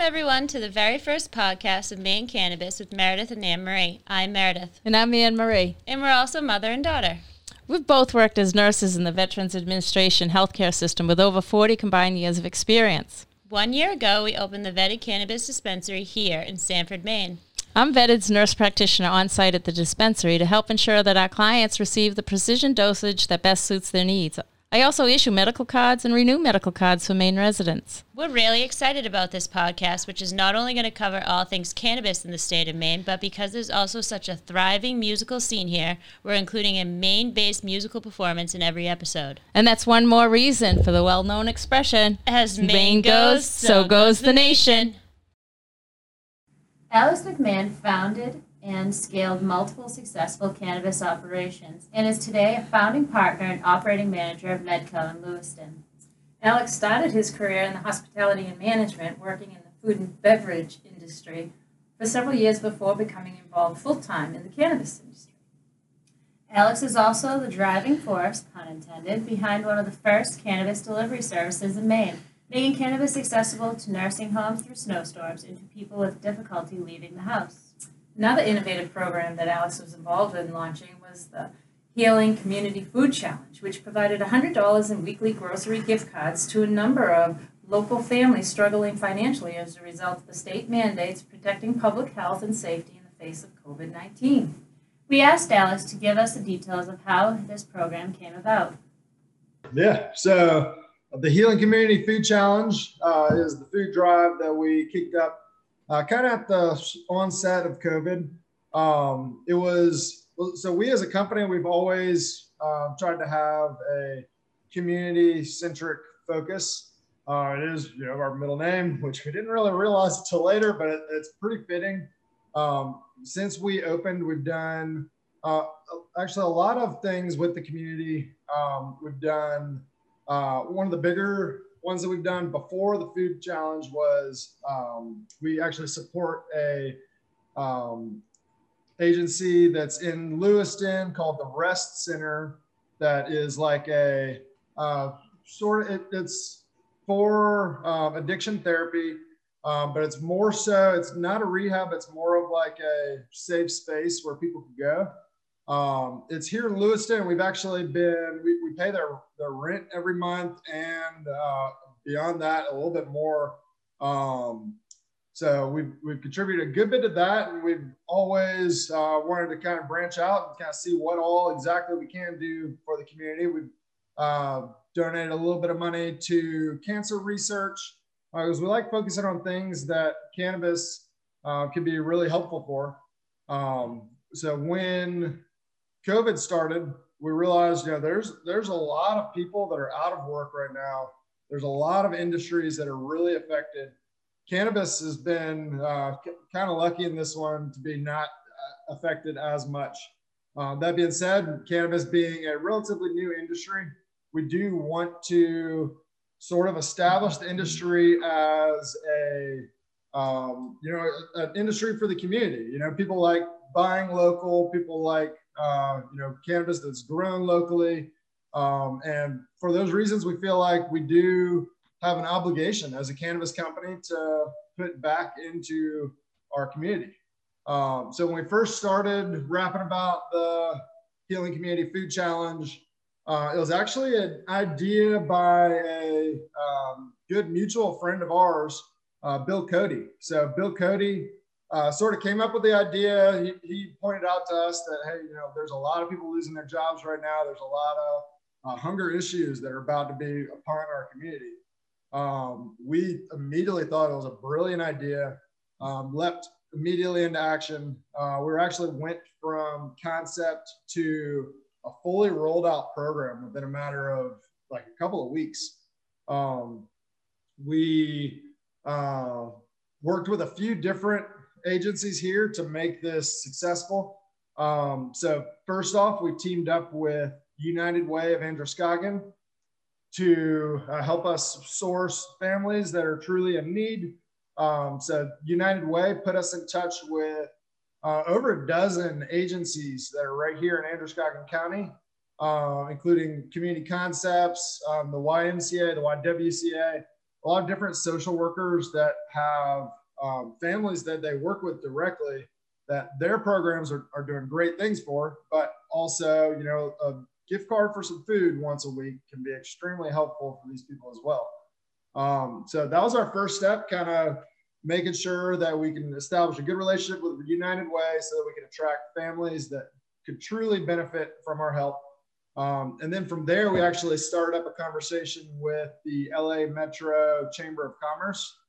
Welcome, everyone, to the very first podcast of Maine Cannabis with Meredith and Anne Marie. I'm Meredith. And I'm Anne Marie. And we're also mother and daughter. We've both worked as nurses in the Veterans Administration healthcare system with over 40 combined years of experience. One year ago, we opened the Vetted Cannabis Dispensary here in Sanford, Maine. I'm Vetted's nurse practitioner on site at the dispensary to help ensure that our clients receive the precision dosage that best suits their needs. I also issue medical cards and renew medical cards for Maine residents. We're really excited about this podcast, which is not only going to cover all things cannabis in the state of Maine, but because there's also such a thriving musical scene here, we're including a Maine based musical performance in every episode. And that's one more reason for the well known expression As Maine goes, so goes the nation. Alex McMahon founded and scaled multiple successful cannabis operations and is today a founding partner and operating manager of Medco in Lewiston. Alex started his career in the hospitality and management, working in the food and beverage industry for several years before becoming involved full time in the cannabis industry. Alex is also the driving force, pun intended, behind one of the first cannabis delivery services in Maine, making cannabis accessible to nursing homes through snowstorms and to people with difficulty leaving the house. Another innovative program that Alex was involved in launching was the Healing Community Food Challenge, which provided $100 in weekly grocery gift cards to a number of local families struggling financially as a result of the state mandates protecting public health and safety in the face of COVID 19. We asked Alex to give us the details of how this program came about. Yeah, so the Healing Community Food Challenge uh, is the food drive that we kicked up uh, kind of at the onset of COVID, um, it was so we as a company we've always uh, tried to have a community centric focus. Uh, it is you know our middle name, which we didn't really realize until later, but it, it's pretty fitting. Um, since we opened, we've done uh, actually a lot of things with the community. Um, we've done uh, one of the bigger ones that we've done before the food challenge was um, we actually support a um, agency that's in Lewiston called the Rest Center. That is like a uh, sort of it, it's for um, addiction therapy, um, but it's more so it's not a rehab. It's more of like a safe space where people can go. Um, it's here in Lewiston. We've actually been, we, we pay their, their rent every month and uh, beyond that, a little bit more. Um, so we've, we've contributed a good bit of that. And we've always uh, wanted to kind of branch out and kind of see what all exactly we can do for the community. We've uh, donated a little bit of money to cancer research because we like focusing on things that cannabis uh, can be really helpful for. Um, so when COVID started, we realized, you know, there's there's a lot of people that are out of work right now. There's a lot of industries that are really affected. Cannabis has been uh, kind of lucky in this one to be not uh, affected as much. Uh, that being said, cannabis being a relatively new industry, we do want to sort of establish the industry as a um, you know an industry for the community. You know, people like buying local. People like uh, you know, cannabis that's grown locally. Um, and for those reasons, we feel like we do have an obligation as a cannabis company to put back into our community. Um, so when we first started rapping about the Healing Community Food Challenge, uh, it was actually an idea by a um, good mutual friend of ours, uh, Bill Cody. So Bill Cody uh, sort of came up with the idea. He, he, pointed out to us that, hey, you know, there's a lot of people losing their jobs right now. There's a lot of uh, hunger issues that are about to be upon our community. Um, we immediately thought it was a brilliant idea, um, leapt immediately into action. Uh, we actually went from concept to a fully rolled out program within a matter of like a couple of weeks. Um, we uh, worked with a few different agencies here to make this successful. Um, so first off, we teamed up with United Way of Androscoggin to uh, help us source families that are truly in need. Um, so United Way put us in touch with uh, over a dozen agencies that are right here in Androscoggin County, uh, including Community Concepts, um, the YMCA, the YWCA, a lot of different social workers that have um, families that they work with directly that their programs are, are doing great things for, but also, you know, a gift card for some food once a week can be extremely helpful for these people as well. Um, so that was our first step, kind of making sure that we can establish a good relationship with United Way so that we can attract families that could truly benefit from our help. Um, and then from there, we actually started up a conversation with the LA Metro Chamber of Commerce,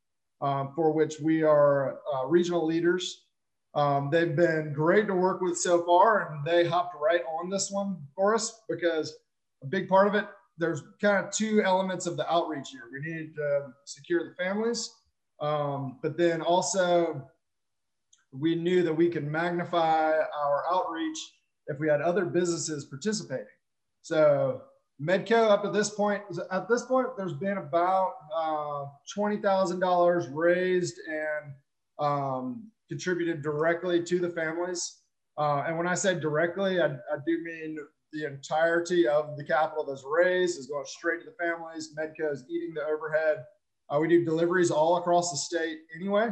um, for which we are uh, regional leaders. Um, they've been great to work with so far, and they hopped right on this one for us because a big part of it, there's kind of two elements of the outreach here. We needed to secure the families um, but then also, we knew that we could magnify our outreach if we had other businesses participating. So Medco up to this point, at this point, there's been about uh, $20,000 raised and um, contributed directly to the families. Uh, and when I say directly, I, I, do mean the entirety of the capital that's raised is going straight to the families. Medco is eating the overhead. Uh, we do deliveries all across the state anyway.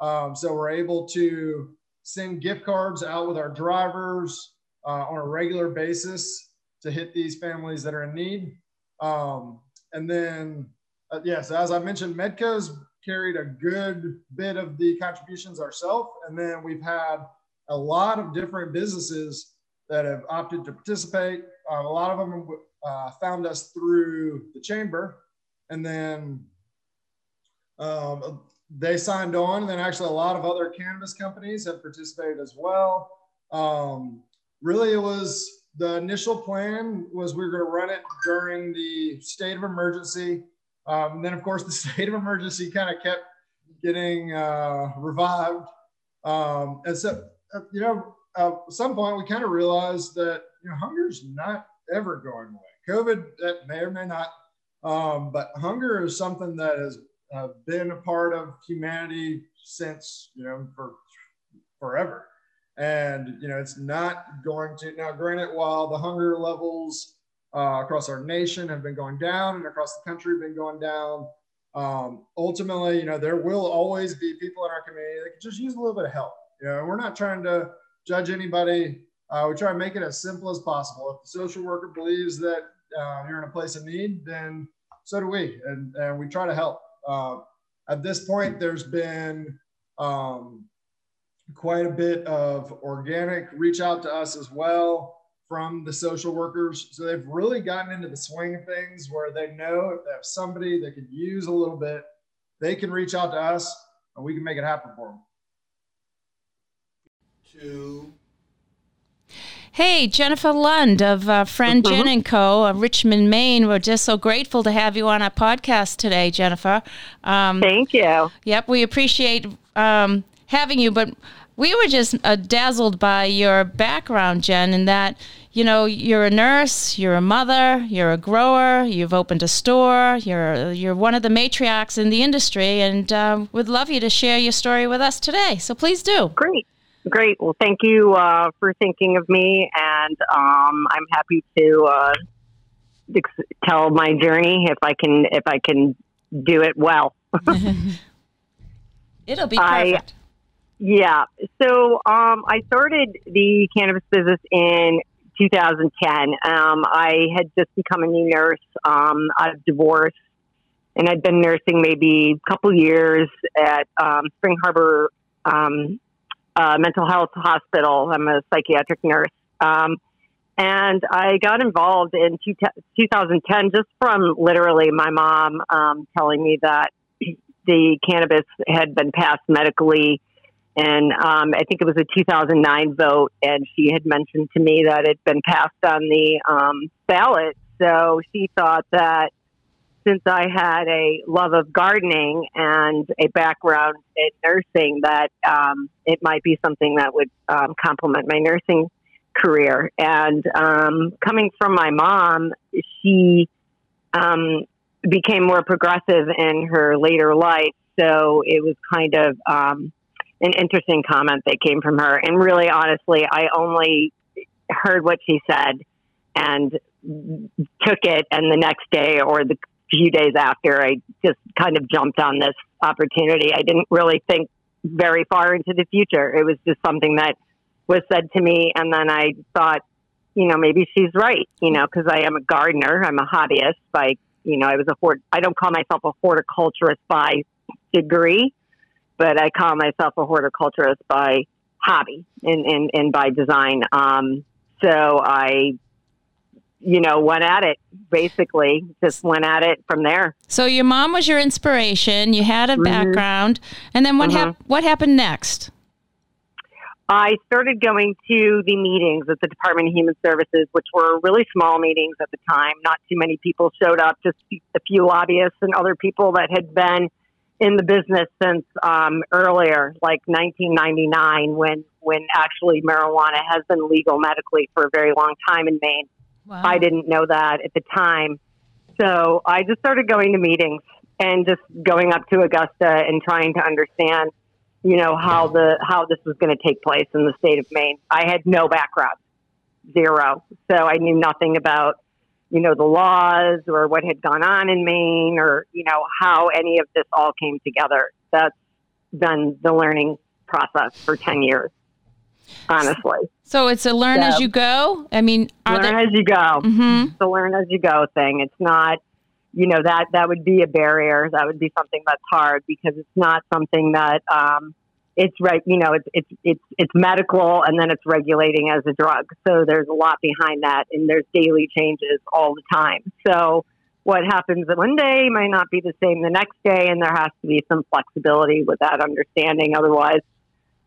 Um, so we're able to send gift cards out with our drivers uh, on a regular basis to hit these families that are in need. Um, and then, uh, yes, as I mentioned, Medco's carried a good bit of the contributions ourselves. And then we've had a lot of different businesses that have opted to participate. Uh, a lot of them uh, found us through the chamber. And then um, they signed on, and then actually a lot of other cannabis companies have participated as well. Um, really, it was the initial plan was we were going to run it during the state of emergency. Um, and then, of course, the state of emergency kind of kept getting uh, revived. Um, and so, uh, you know, uh, at some point we kind of realized that you know hunger's not ever going away. COVID that may or may not, um, but hunger is something that has uh, been a part of humanity since you know for forever and you know it's not going to now granted while the hunger levels uh, across our nation have been going down and across the country have been going down um, ultimately you know there will always be people in our community that just use a little bit of help. You know we're not trying to judge anybody. Uh, we try to make it as simple as possible. If the social worker believes that uh, you're in a place of need then so do we. And, and we try to help. Uh, at this point, there's been um, quite a bit of organic reach out to us as well from the social workers. So they've really gotten into the swing of things where they know if they have somebody they could use a little bit, they can reach out to us and we can make it happen for them. Two, Hey, Jennifer Lund of uh, Friend mm-hmm. Gin and Co. of Richmond, Maine. We're just so grateful to have you on our podcast today, Jennifer. Um, Thank you. Yep, we appreciate um, having you, but we were just uh, dazzled by your background, Jen, in that you know you're a nurse, you're a mother, you're a grower, you've opened a store, you're you're one of the matriarchs in the industry, and uh, would love you to share your story with us today. So please do. Great. Great. Well, thank you uh, for thinking of me, and um, I'm happy to uh, tell my journey if I can if I can do it well. It'll be perfect. I, yeah. So um, I started the cannabis business in 2010. Um, I had just become a new nurse um, out of divorce, and I'd been nursing maybe a couple years at um, Spring Harbor uh, mental health hospital. I'm a psychiatric nurse. Um, and I got involved in two 2010 just from literally my mom um, telling me that the cannabis had been passed medically. And um, I think it was a 2009 vote, and she had mentioned to me that it had been passed on the um, ballot. So she thought that since I had a love of gardening and a background in nursing, that um, it might be something that would um, complement my nursing career. And um, coming from my mom, she um, became more progressive in her later life. So it was kind of um, an interesting comment that came from her. And really, honestly, I only heard what she said and took it and the next day or the few days after, I just kind of jumped on this opportunity. I didn't really think very far into the future. It was just something that was said to me, and then I thought, you know, maybe she's right. You know, because I am a gardener. I'm a hobbyist by, you know, I was a hort. I don't call myself a horticulturist by degree, but I call myself a horticulturist by hobby and and, and by design. Um, so I you know, went at it basically, just went at it from there. So your mom was your inspiration. You had a mm-hmm. background, and then what mm-hmm. hap- What happened next? I started going to the meetings at the Department of Human Services, which were really small meetings at the time. Not too many people showed up, just a few lobbyists and other people that had been in the business since um, earlier, like 1999, when when actually marijuana has been legal medically for a very long time in Maine. Wow. I didn't know that at the time. So I just started going to meetings and just going up to Augusta and trying to understand, you know, how the how this was going to take place in the state of Maine. I had no background, zero. So I knew nothing about, you know, the laws or what had gone on in Maine or, you know, how any of this all came together. That's been the learning process for 10 years honestly. So it's a learn so, as you go. I mean, learn there... as you go. Mm-hmm. It's a learn as you go thing. It's not, you know, that that would be a barrier. That would be something that's hard because it's not something that um, it's right. You know, it's it's it's it's medical, and then it's regulating as a drug. So there's a lot behind that, and there's daily changes all the time. So what happens one day might not be the same the next day, and there has to be some flexibility with that understanding. Otherwise,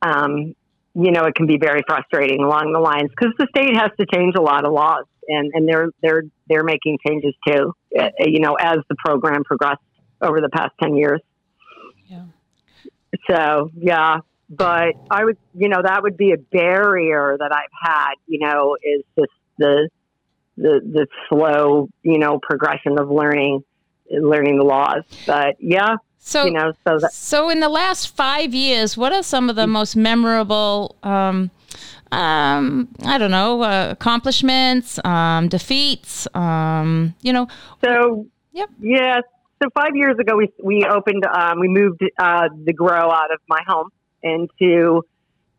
um, you know, it can be very frustrating along the lines because the state has to change a lot of laws, and and they're they're they're making changes too. Uh, you know, as the program progressed over the past ten years. Yeah. So yeah, but I would, you know, that would be a barrier that I've had. You know, is just the the the slow, you know, progression of learning learning the laws. But yeah, so, you know, so that, so in the last five years, what are some of the most memorable, um, um, I don't know, uh, accomplishments, um, defeats, um, you know? So, yep. Yeah. So five years ago, we, we opened, um, we moved uh, the grow out of my home into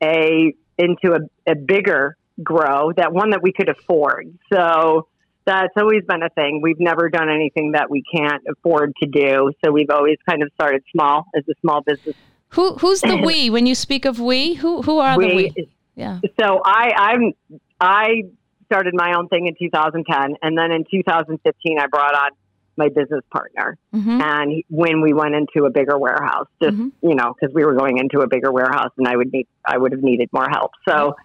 a, into a, a bigger grow, that one that we could afford. So, that's always been a thing. We've never done anything that we can't afford to do. So we've always kind of started small as a small business. Who who's the we when you speak of we? Who who are we, the we? Yeah. So I I'm I started my own thing in 2010 and then in 2015 I brought on my business partner mm-hmm. and when we went into a bigger warehouse just mm-hmm. you know because we were going into a bigger warehouse and I would need I would have needed more help. So mm-hmm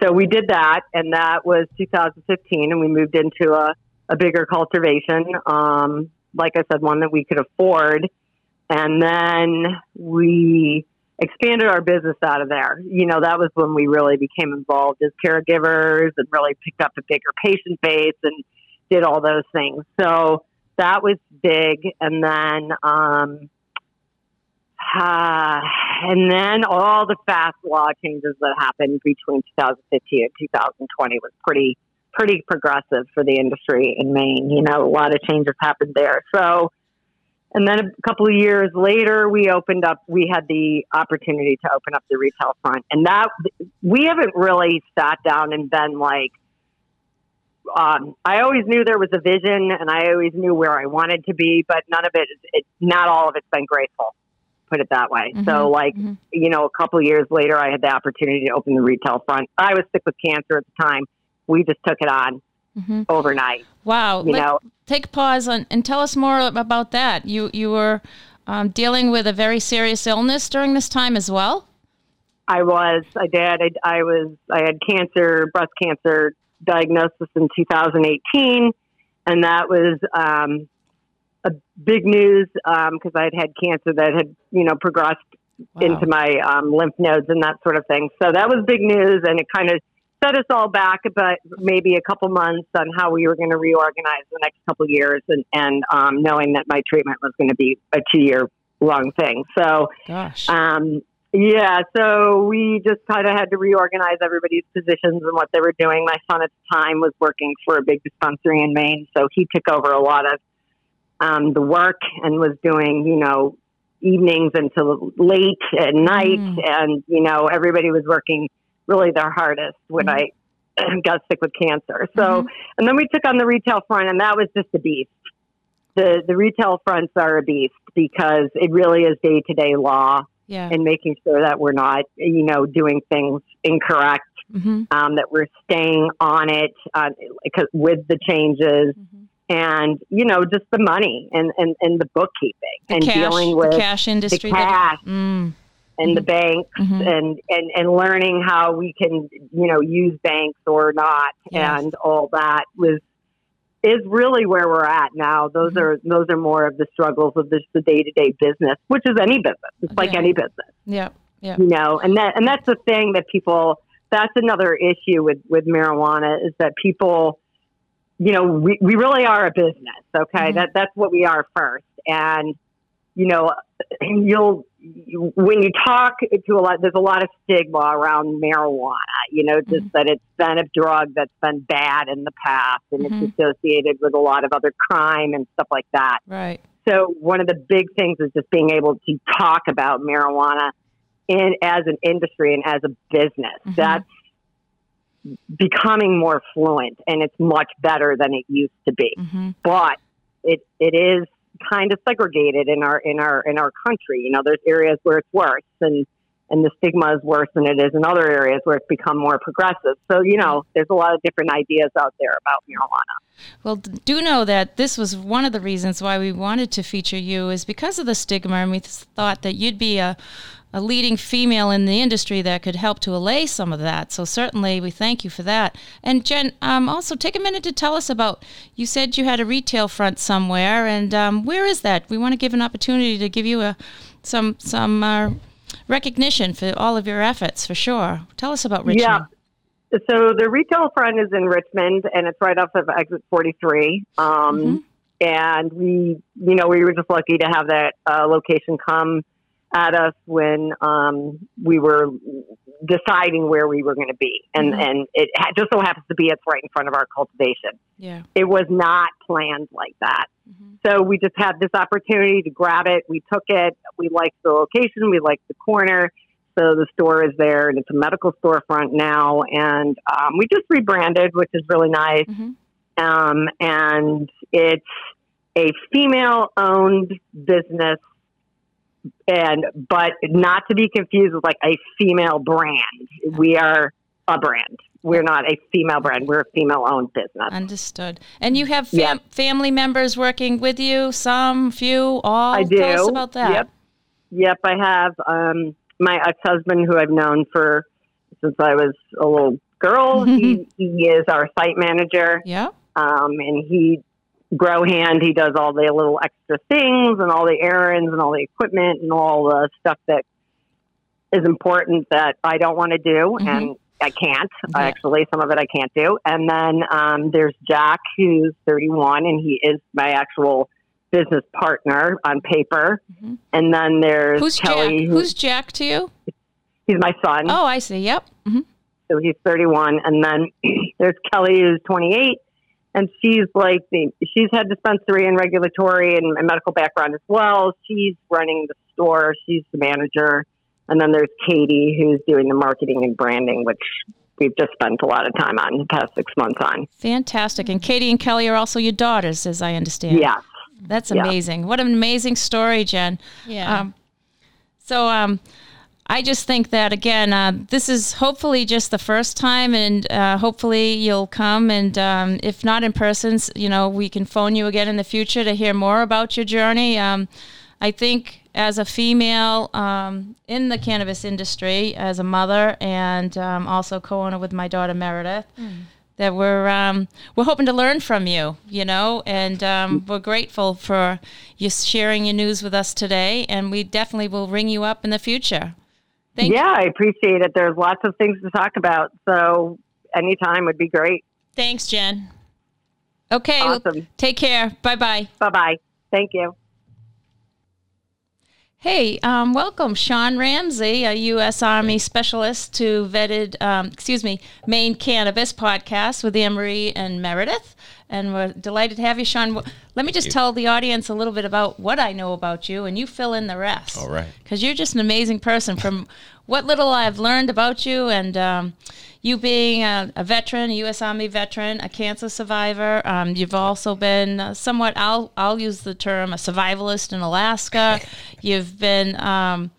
so we did that, and that was 2015, and we moved into a, a bigger cultivation. Um, like I said, one that we could afford, and then we expanded our business out of there. You know, that was when we really became involved as caregivers and really picked up a bigger patient base and did all those things. So that was big, and then. Um, uh, and then all the fast law changes that happened between 2015 and 2020 was pretty pretty progressive for the industry in Maine. You know, a lot of changes happened there. So, and then a couple of years later, we opened up. We had the opportunity to open up the retail front, and that we haven't really sat down and been like. Um, I always knew there was a vision, and I always knew where I wanted to be, but none of it, it not all of it's been graceful put it that way. Mm-hmm. So, like, mm-hmm. you know, a couple years later, I had the opportunity to open the retail front. I was sick with cancer at the time. We just took it on mm-hmm. overnight. Wow. You Let, know, take pause on, and tell us more about that. You you were um, dealing with a very serious illness during this time as well. I was. I did. I, I was. I had cancer, breast cancer diagnosis in 2018, and that was um, a big news because um, I had had cancer that had you know progressed wow. into my um, lymph nodes and that sort of thing. So that was big news, and it kind of set us all back about maybe a couple months on how we were going to reorganize the next couple years, and, and um, knowing that my treatment was going to be a two year long thing. So, gosh. Um, yeah, so we just kind of had to reorganize everybody's positions and what they were doing. My son at the time was working for a big dispensary in Maine, so he took over a lot of um, the work and was doing, you know, evenings until late at night. Mm. And, you know, everybody was working really their hardest when Mhm. I got sick with cancer. So, Mhm. and then we took on the retail front, and that was just a beast. The, the retail fronts are a beast because it really is day to day law Yeah. and making sure that we're not, you know, doing things incorrect, hmm um, that we're staying on it uh, with the changes Mhm. and, you know, just the money and, and, and the bookkeeping The and cash, dealing with the cash the industry. that- cash Mm, and the banks Mhm. and, and, and learning how we can, you know, use banks or not Yes. and all that was is really where we're at now. Those Mhm. are those are more of the struggles of this, the day to day business, which is any business. It's like Yeah. any business yeah. Yeah. you know and that and that's the thing that people that's another issue with with marijuana is that people you know we, we really are a business okay Mhm. that that's what we are first and you know you'll when you talk to a lot there's a lot of stigma around marijuana you know just that it's been a drug that's been bad in the past and Mhm. it's associated with a lot of other crime and stuff like that Right. so one of the big things is just being able to talk about marijuana in as an industry and as a business. Mhm. That's becoming more fluent and it's much better than it used to be. hmm But it it is kind of segregated in our in our in our country. You know, there's areas where it's worse and and the stigma is worse than it is in other areas where it's become more progressive. So, you know, there's a lot of different ideas out there about marijuana. Well, do know that this was one of the reasons why we wanted to feature you is because of the stigma, and we thought that you'd be a, a leading female in the industry that could help to allay some of that. So certainly, we thank you for that. And Jen, um, also take a minute to tell us about. You said you had a retail front somewhere, and um, where is that? We want to give an opportunity to give you a some some uh, recognition for all of your efforts, for sure. Tell us about Richmond. Yeah. So the retail front is in Richmond, and it's right off of exit 43. Um, Mhm. And we, you know, we were just lucky to have that uh, location come at us when um, we were deciding where we were going to be, and Mhm. and it ha- just so happens to be it's right in front of our cultivation. Yeah. It was not planned like that. Mhm. So we just had this opportunity to grab it. We took it. We liked the location. We liked the corner. So the store is there, and it's a medical storefront now. And um, we just rebranded, which is really nice. Mhm. Um, and it's a female-owned business, and but not to be confused with like a female brand. We are a brand. We're not a female brand. We're a female-owned business. Understood. And you have fam- Yeah. family members working with you, some, few, all? I do. Tell us about that. Yep. Yep, I have um, my ex-husband who I've known for since I was a little girl. he, he is our site manager, Yeah. um, and he grow hand. He does all the little extra things and all the errands and all the equipment and all the stuff that is important that I don't want to do Mhm. and I can't. Yeah. Actually, some of it I can't do. And then um, there's Jack, who's 31, and he is my actual business partner on paper. Mhm. And then there's Who's Kelly, Jack? who- Who's Jack to you? he's my son, Oh, I see. Yep. hmm so he's 31. And then there's Kelly, who's 28, and she's like the she's had dispensary and regulatory and, and medical background as well. She's running the store. She's the manager. And then there's Katie, who's doing the marketing and branding, which we've just spent a lot of time on the past six months on. Fantastic. And Katie and Kelly are also your daughters, as I understand. Yeah. That's Yeah. amazing. What an amazing story, Jen. Yeah. Um, so um, I just think that again, uh, this is hopefully just the first time, and uh, hopefully you'll come. And um, if not in person, you know, we can phone you again in the future to hear more about your journey. Um, I think as a female um, in the cannabis industry, as a mother, and um, also co-owner with my daughter Meredith, that we're um, we're hoping to learn from you, you know, and um, we're grateful for you sharing your news with us today, and we definitely will ring you up in the future. Thank yeah, I appreciate it. There's lots of things to talk about. So anytime would be great. Thanks, Jen. Okay, well, Awesome. take care. Bye bye. Bye bye. Thank you. Hey, um, welcome, Sean Ramsey, a U.S. Army specialist to vetted, um, excuse me, Maine Cannabis podcast with Anne Marie and Meredith. And we're delighted to have you, Sean. Let me just tell the audience a little bit about what I know about you, and you fill in the rest. All right. Because you're just an amazing person. From what little I've learned about you, and um, you being a, a veteran, a U.S. Army veteran, a cancer survivor, um, you've also been uh, somewhat. I'll I'll use the term a survivalist in Alaska. you've been. Um,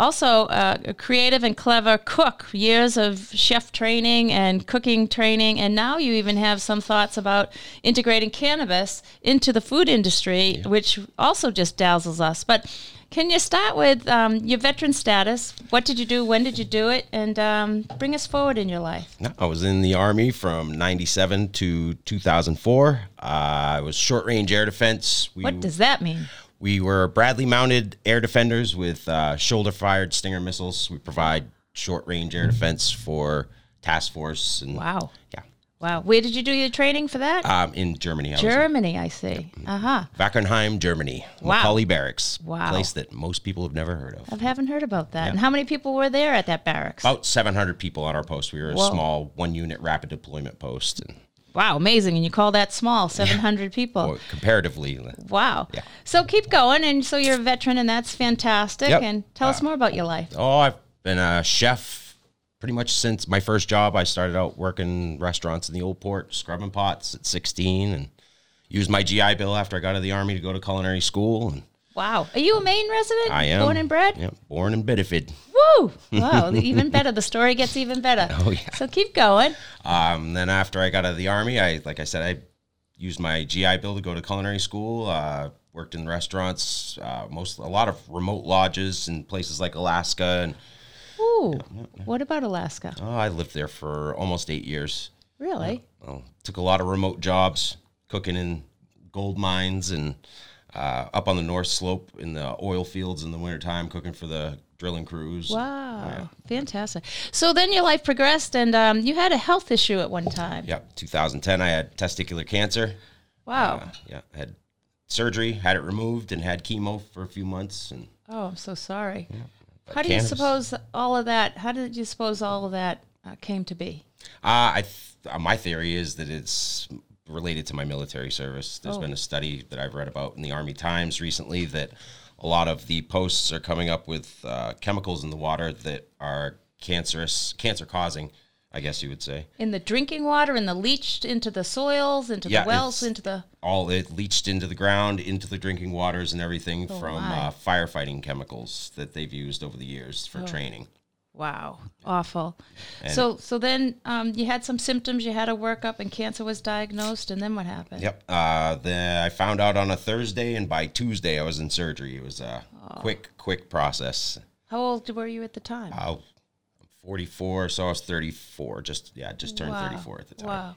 also, uh, a creative and clever cook, years of chef training and cooking training, and now you even have some thoughts about integrating cannabis into the food industry, which also just dazzles us. But can you start with um, your veteran status? What did you do? When did you do it? And um, bring us forward in your life. No, I was in the Army from 97 to 2004. Uh, I was short range air defense. We, What does that mean? We were Bradley mounted air defenders with uh, shoulder fired Stinger missiles. We provide short range air defense for task force and Wow. yeah. Wow. Where did you do your training for that? Um, in Germany, I Germany, I see. Uh huh. Wackernheim, Germany. Wow. McCully Barracks. Wow. Place that most people have never heard of. I haven't heard about that. And how many people were there at that barracks? About 700 people on our post. We were a Whoa. small one unit rapid deployment post. And Wow, amazing. And you call that small, 700 people. well, comparatively, uh, Wow. Yeah. So keep going. And so you're a veteran, and that's fantastic. Yep. And tell us uh, more about your life. Oh, I've been a chef pretty much since my first job. I started out working restaurants in the old port, scrubbing pots at 16, and used my GI Bill after I got out of the army to go to culinary school. And Wow. Are you a Maine resident? I am Born and bred? Yeah, born in Biddeford. Woo! Wow, even better. The story gets even better. Oh, yeah. So keep going. Um, then after I got out of the army, I like I said, I used my GI Bill to go to culinary school. Uh, worked in restaurants, uh, most a lot of remote lodges in places like Alaska, and Ooh. What about Alaska? oh, I lived there for almost eight years. Really? Well, took a lot of remote jobs, cooking in gold mines and uh, up on the North Slope in the oil fields in the wintertime, cooking for the drilling crews. Wow. Fantastic. So then your life progressed, and um, you had a health issue at one time. Yep, 2010, I had testicular cancer. Wow. Uh, yeah, had surgery, had it removed, and had chemo for a few months. And Oh, I'm so sorry. but How do you cannabis- suppose all of that? How did you suppose all of that uh, came to be? Uh, I th- uh, my theory is that it's related to my military service. There's Oh. been a study that I've read about in the Army Times recently that a lot of the posts are coming up with uh, chemicals in the water that are cancerous, cancer causing. I guess you would say. In the drinking water, in the leached into the soils, into Yeah, the wells, into the. All it leached into the ground, into the drinking waters, and everything from Oh, my. uh, firefighting chemicals that they've used over the years Oh. for training. Wow, awful. And- so, so then um, you had some symptoms. You had a workup, and cancer was diagnosed. And then what happened? Yep. Uh, the, I found out on a Thursday, and by Tuesday I was in surgery. It was a Oh. quick, quick process. How old were you at the time? Uh, I'm 44, so I was 34. Just yeah, just turned Wow. 34 at the time. Wow.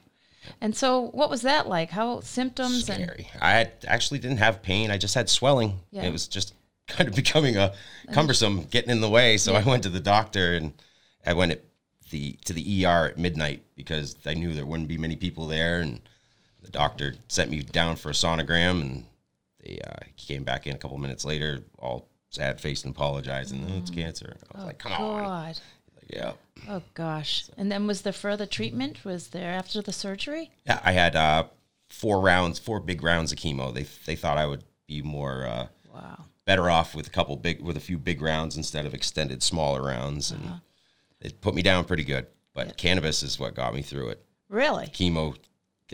And so, what was that like? How symptoms and Scary. I had, actually didn't have pain. I just had swelling. Yeah. It was just kind of becoming a cumbersome, getting in the way. So I went to the doctor, and I went at the to the ER at midnight because I knew there wouldn't be many people there, and the doctor sent me down for a sonogram, and they uh, came back in a couple minutes later, all sad faced and apologizing. Oh, it's cancer. I was like, come on. God. Like, yeah. Oh gosh. And then was there further treatment? Was there after the surgery? Yeah, I had uh, four rounds, four big rounds of chemo. They they thought I would be more uh, Wow. Better off with a couple big, with a few big rounds instead of extended smaller rounds, and uh-huh. it put me down pretty good. But cannabis is what got me through it. Really? Chemo,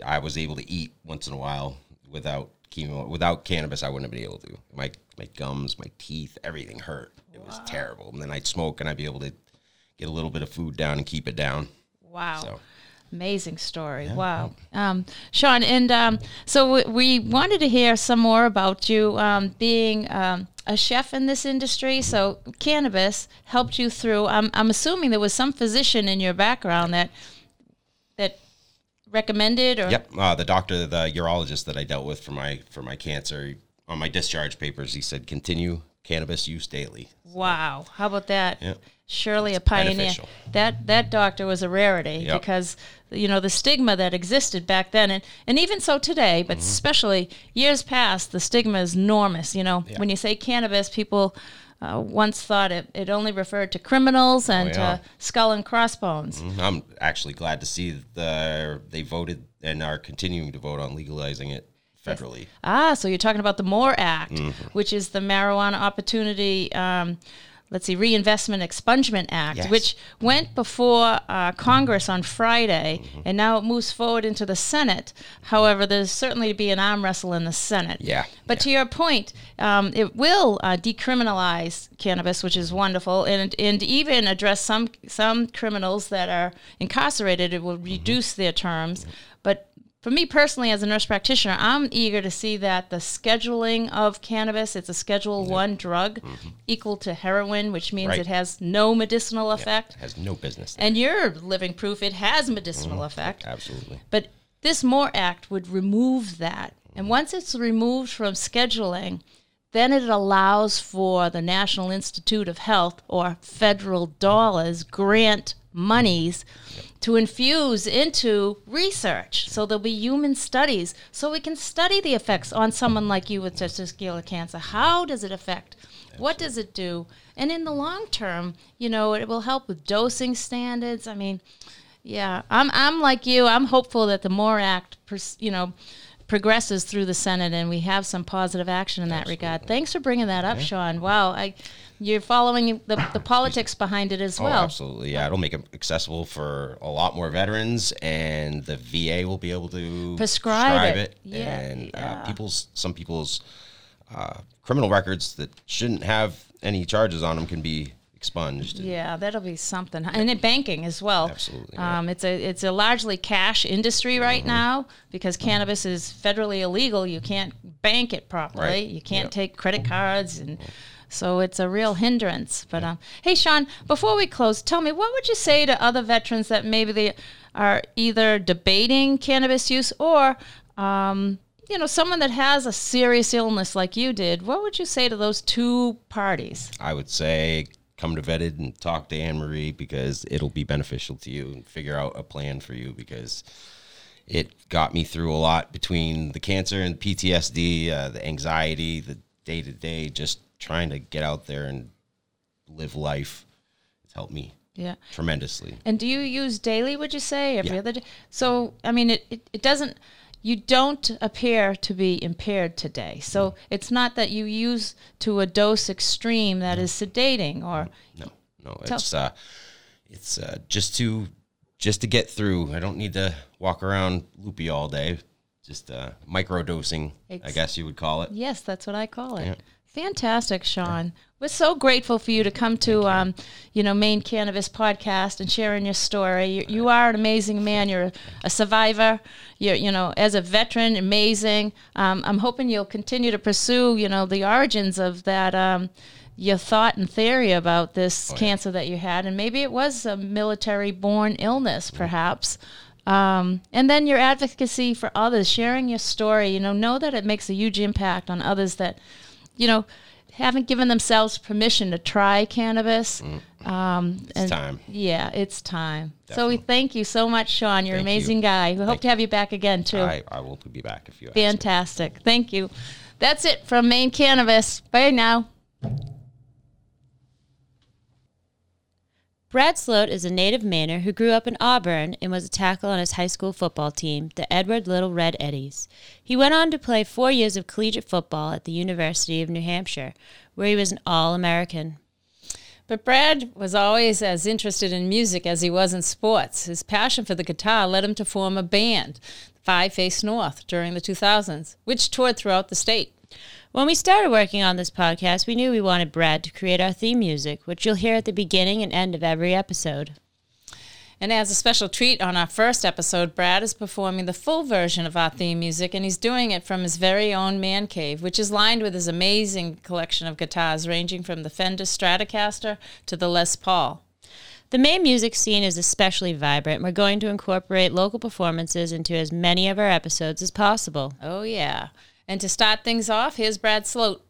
I was able to eat once in a while without chemo. Without cannabis, I wouldn't have been able to. My my gums, my teeth, everything hurt. It was terrible. And then I'd smoke, and I'd be able to get a little bit of food down and keep it down. Wow. So. Amazing story. Wow. Um, Sean, and um, so we, we wanted to hear some more about you um, being um, a chef in this industry. So cannabis helped you through. I'm, I'm assuming there was some physician in your background that that recommended or Yep. Uh, the doctor, the urologist that I dealt with for my for my cancer, on my discharge papers, he said continue cannabis use daily. Wow, how about that? Yep. Surely a pioneer. beneficial. That that doctor was a rarity Yep. because you know the stigma that existed back then, and, and even so today, Mm-hmm. but especially years past, the stigma is enormous. You know, when you say cannabis, people uh, once thought it, it only referred to criminals and Oh, yeah. to skull and crossbones. I'm actually glad to see that they voted and are continuing to vote on legalizing it federally. Ah, so you're talking about the MORE Act, which is the Marijuana Opportunity, um, let's see, Reinvestment Expungement Act, Yes. which went before uh, Congress on Friday, and now it moves forward into the Senate. However, there's certainly to be an arm wrestle in the Senate. Yeah, But to your point, um, it will uh, decriminalize cannabis, which is wonderful, and and even address some some criminals that are incarcerated. It will reduce their terms. But for me personally, as a nurse practitioner, I'm eager to see that the scheduling of cannabis, it's a Schedule One drug, mm-hmm. equal to heroin, which means Right. it has no medicinal effect. Has no business. And you're living proof it has medicinal mm-hmm. effect. Absolutely. But this MORE Act would remove that. And mm-hmm. once it's removed from scheduling, then it allows for the National Institute of Health or federal dollars grant monies to infuse into research. So there'll be human studies so we can study the effects on someone like you with testicular cancer. How does it affect? What does it do? And in the long term, you know, it will help with dosing standards. I mean, yeah, I'm I'm like you. I'm hopeful that the MORE Act, pers- you know, progresses through the Senate and we have some positive action in that regard. Thanks for bringing that up, Sean. Wow, I, you're following the, the politics behind it as Oh, well. absolutely. Yeah, it'll make it accessible for a lot more veterans, and the VA will be able to Prescribe it. it. Yeah, and yeah. Uh, people's some people's uh, criminal records that shouldn't have any charges on them can be expunged. Yeah, that'll be something, and in banking as well. Absolutely, yeah. um, it's a it's a largely cash industry right now because cannabis is federally illegal. You can't bank it properly. Right. You can't Yep. take credit cards, and so it's a real hindrance. But um, hey, Sean, before we close, tell me what would you say to other veterans that maybe they are either debating cannabis use or um, you know, someone that has a serious illness like you did, what would you say to those two parties? I would say come to Vetted and talk to Anne Marie because it'll be beneficial to you and figure out a plan for you because it got me through a lot between the cancer and PTSD, uh, the anxiety, the day to day, just trying to get out there and live life. It's helped me Yeah. tremendously. And do you use daily, would you say? Every Yeah. other day? So, I mean, it, it, it doesn't, you don't appear to be impaired today. So it's not that you use to a dose extreme that is sedating or, No, no, it's uh, it's uh, just to just to get through. I don't need to walk around loopy all day. Just uh, micro dosing, I guess you would call it. yes, that's what I call it. Yeah. Fantastic, Sean. We're so grateful for you to come to, um, you know, Maine Cannabis Podcast and sharing your story. You, you are an amazing man. You're a survivor. You're, you know, as a veteran, amazing. Um, I'm hoping you'll continue to pursue, you know, the origins of that, um, your thought and theory about this cancer that you had, and maybe it was a military-born illness, perhaps. Um, and then your advocacy for others, sharing your story. You know, know that it makes a huge impact on others that you know, haven't given themselves permission to try cannabis. Um, It's time. Yeah, it's time. So we thank you so much, Sean. You're an Thank you. amazing guy. We hope to have you back again too. I, I will be back if you ask. Fantastic. Thank you. That's it from Maine Cannabis. Bye now. Brad Sloat is a native Mainer who grew up in Auburn and was a tackle on his high school football team, the Edward Little Red Eddies. He went on to play four years of collegiate football at the University of New Hampshire, where he was an All American. But Brad was always as interested in music as he was in sports. His passion for the guitar led him to form a band, Five Face North, during the 2000s, which toured throughout the state. When we started working on this podcast, we knew we wanted Brad to create our theme music, which you'll hear at the beginning and end of every episode. And as a special treat on our first episode, Brad is performing the full version of our theme music, and he's doing it from his very own man cave, which is lined with his amazing collection of guitars, ranging from the Fender Stratocaster to the Les Paul. The Maine music scene is especially vibrant. We're going to incorporate local performances into as many of our episodes as possible. Oh, yeah. And to start things off, here's Brad Sloat.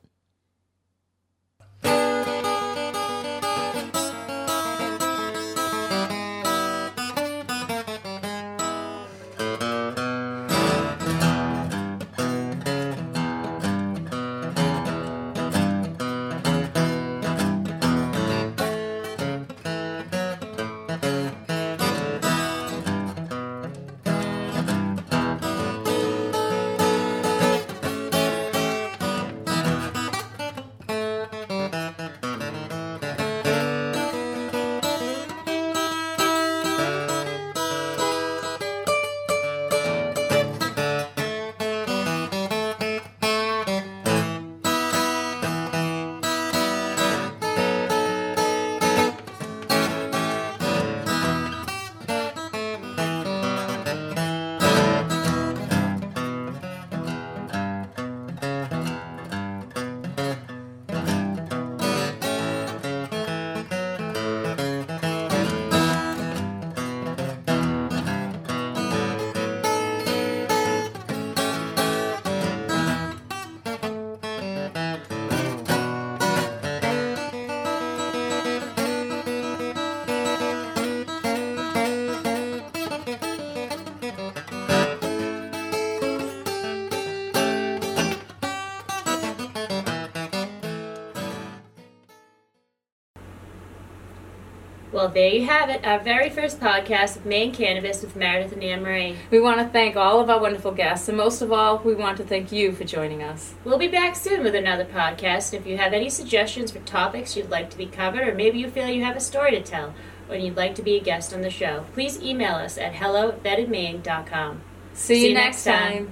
Well, there you have it, our very first podcast of Maine Cannabis with Meredith and Anne Marie. We want to thank all of our wonderful guests, and most of all, we want to thank you for joining us. We'll be back soon with another podcast. If you have any suggestions for topics you'd like to be covered, or maybe you feel you have a story to tell, or you'd like to be a guest on the show, please email us at hello at See, you next time.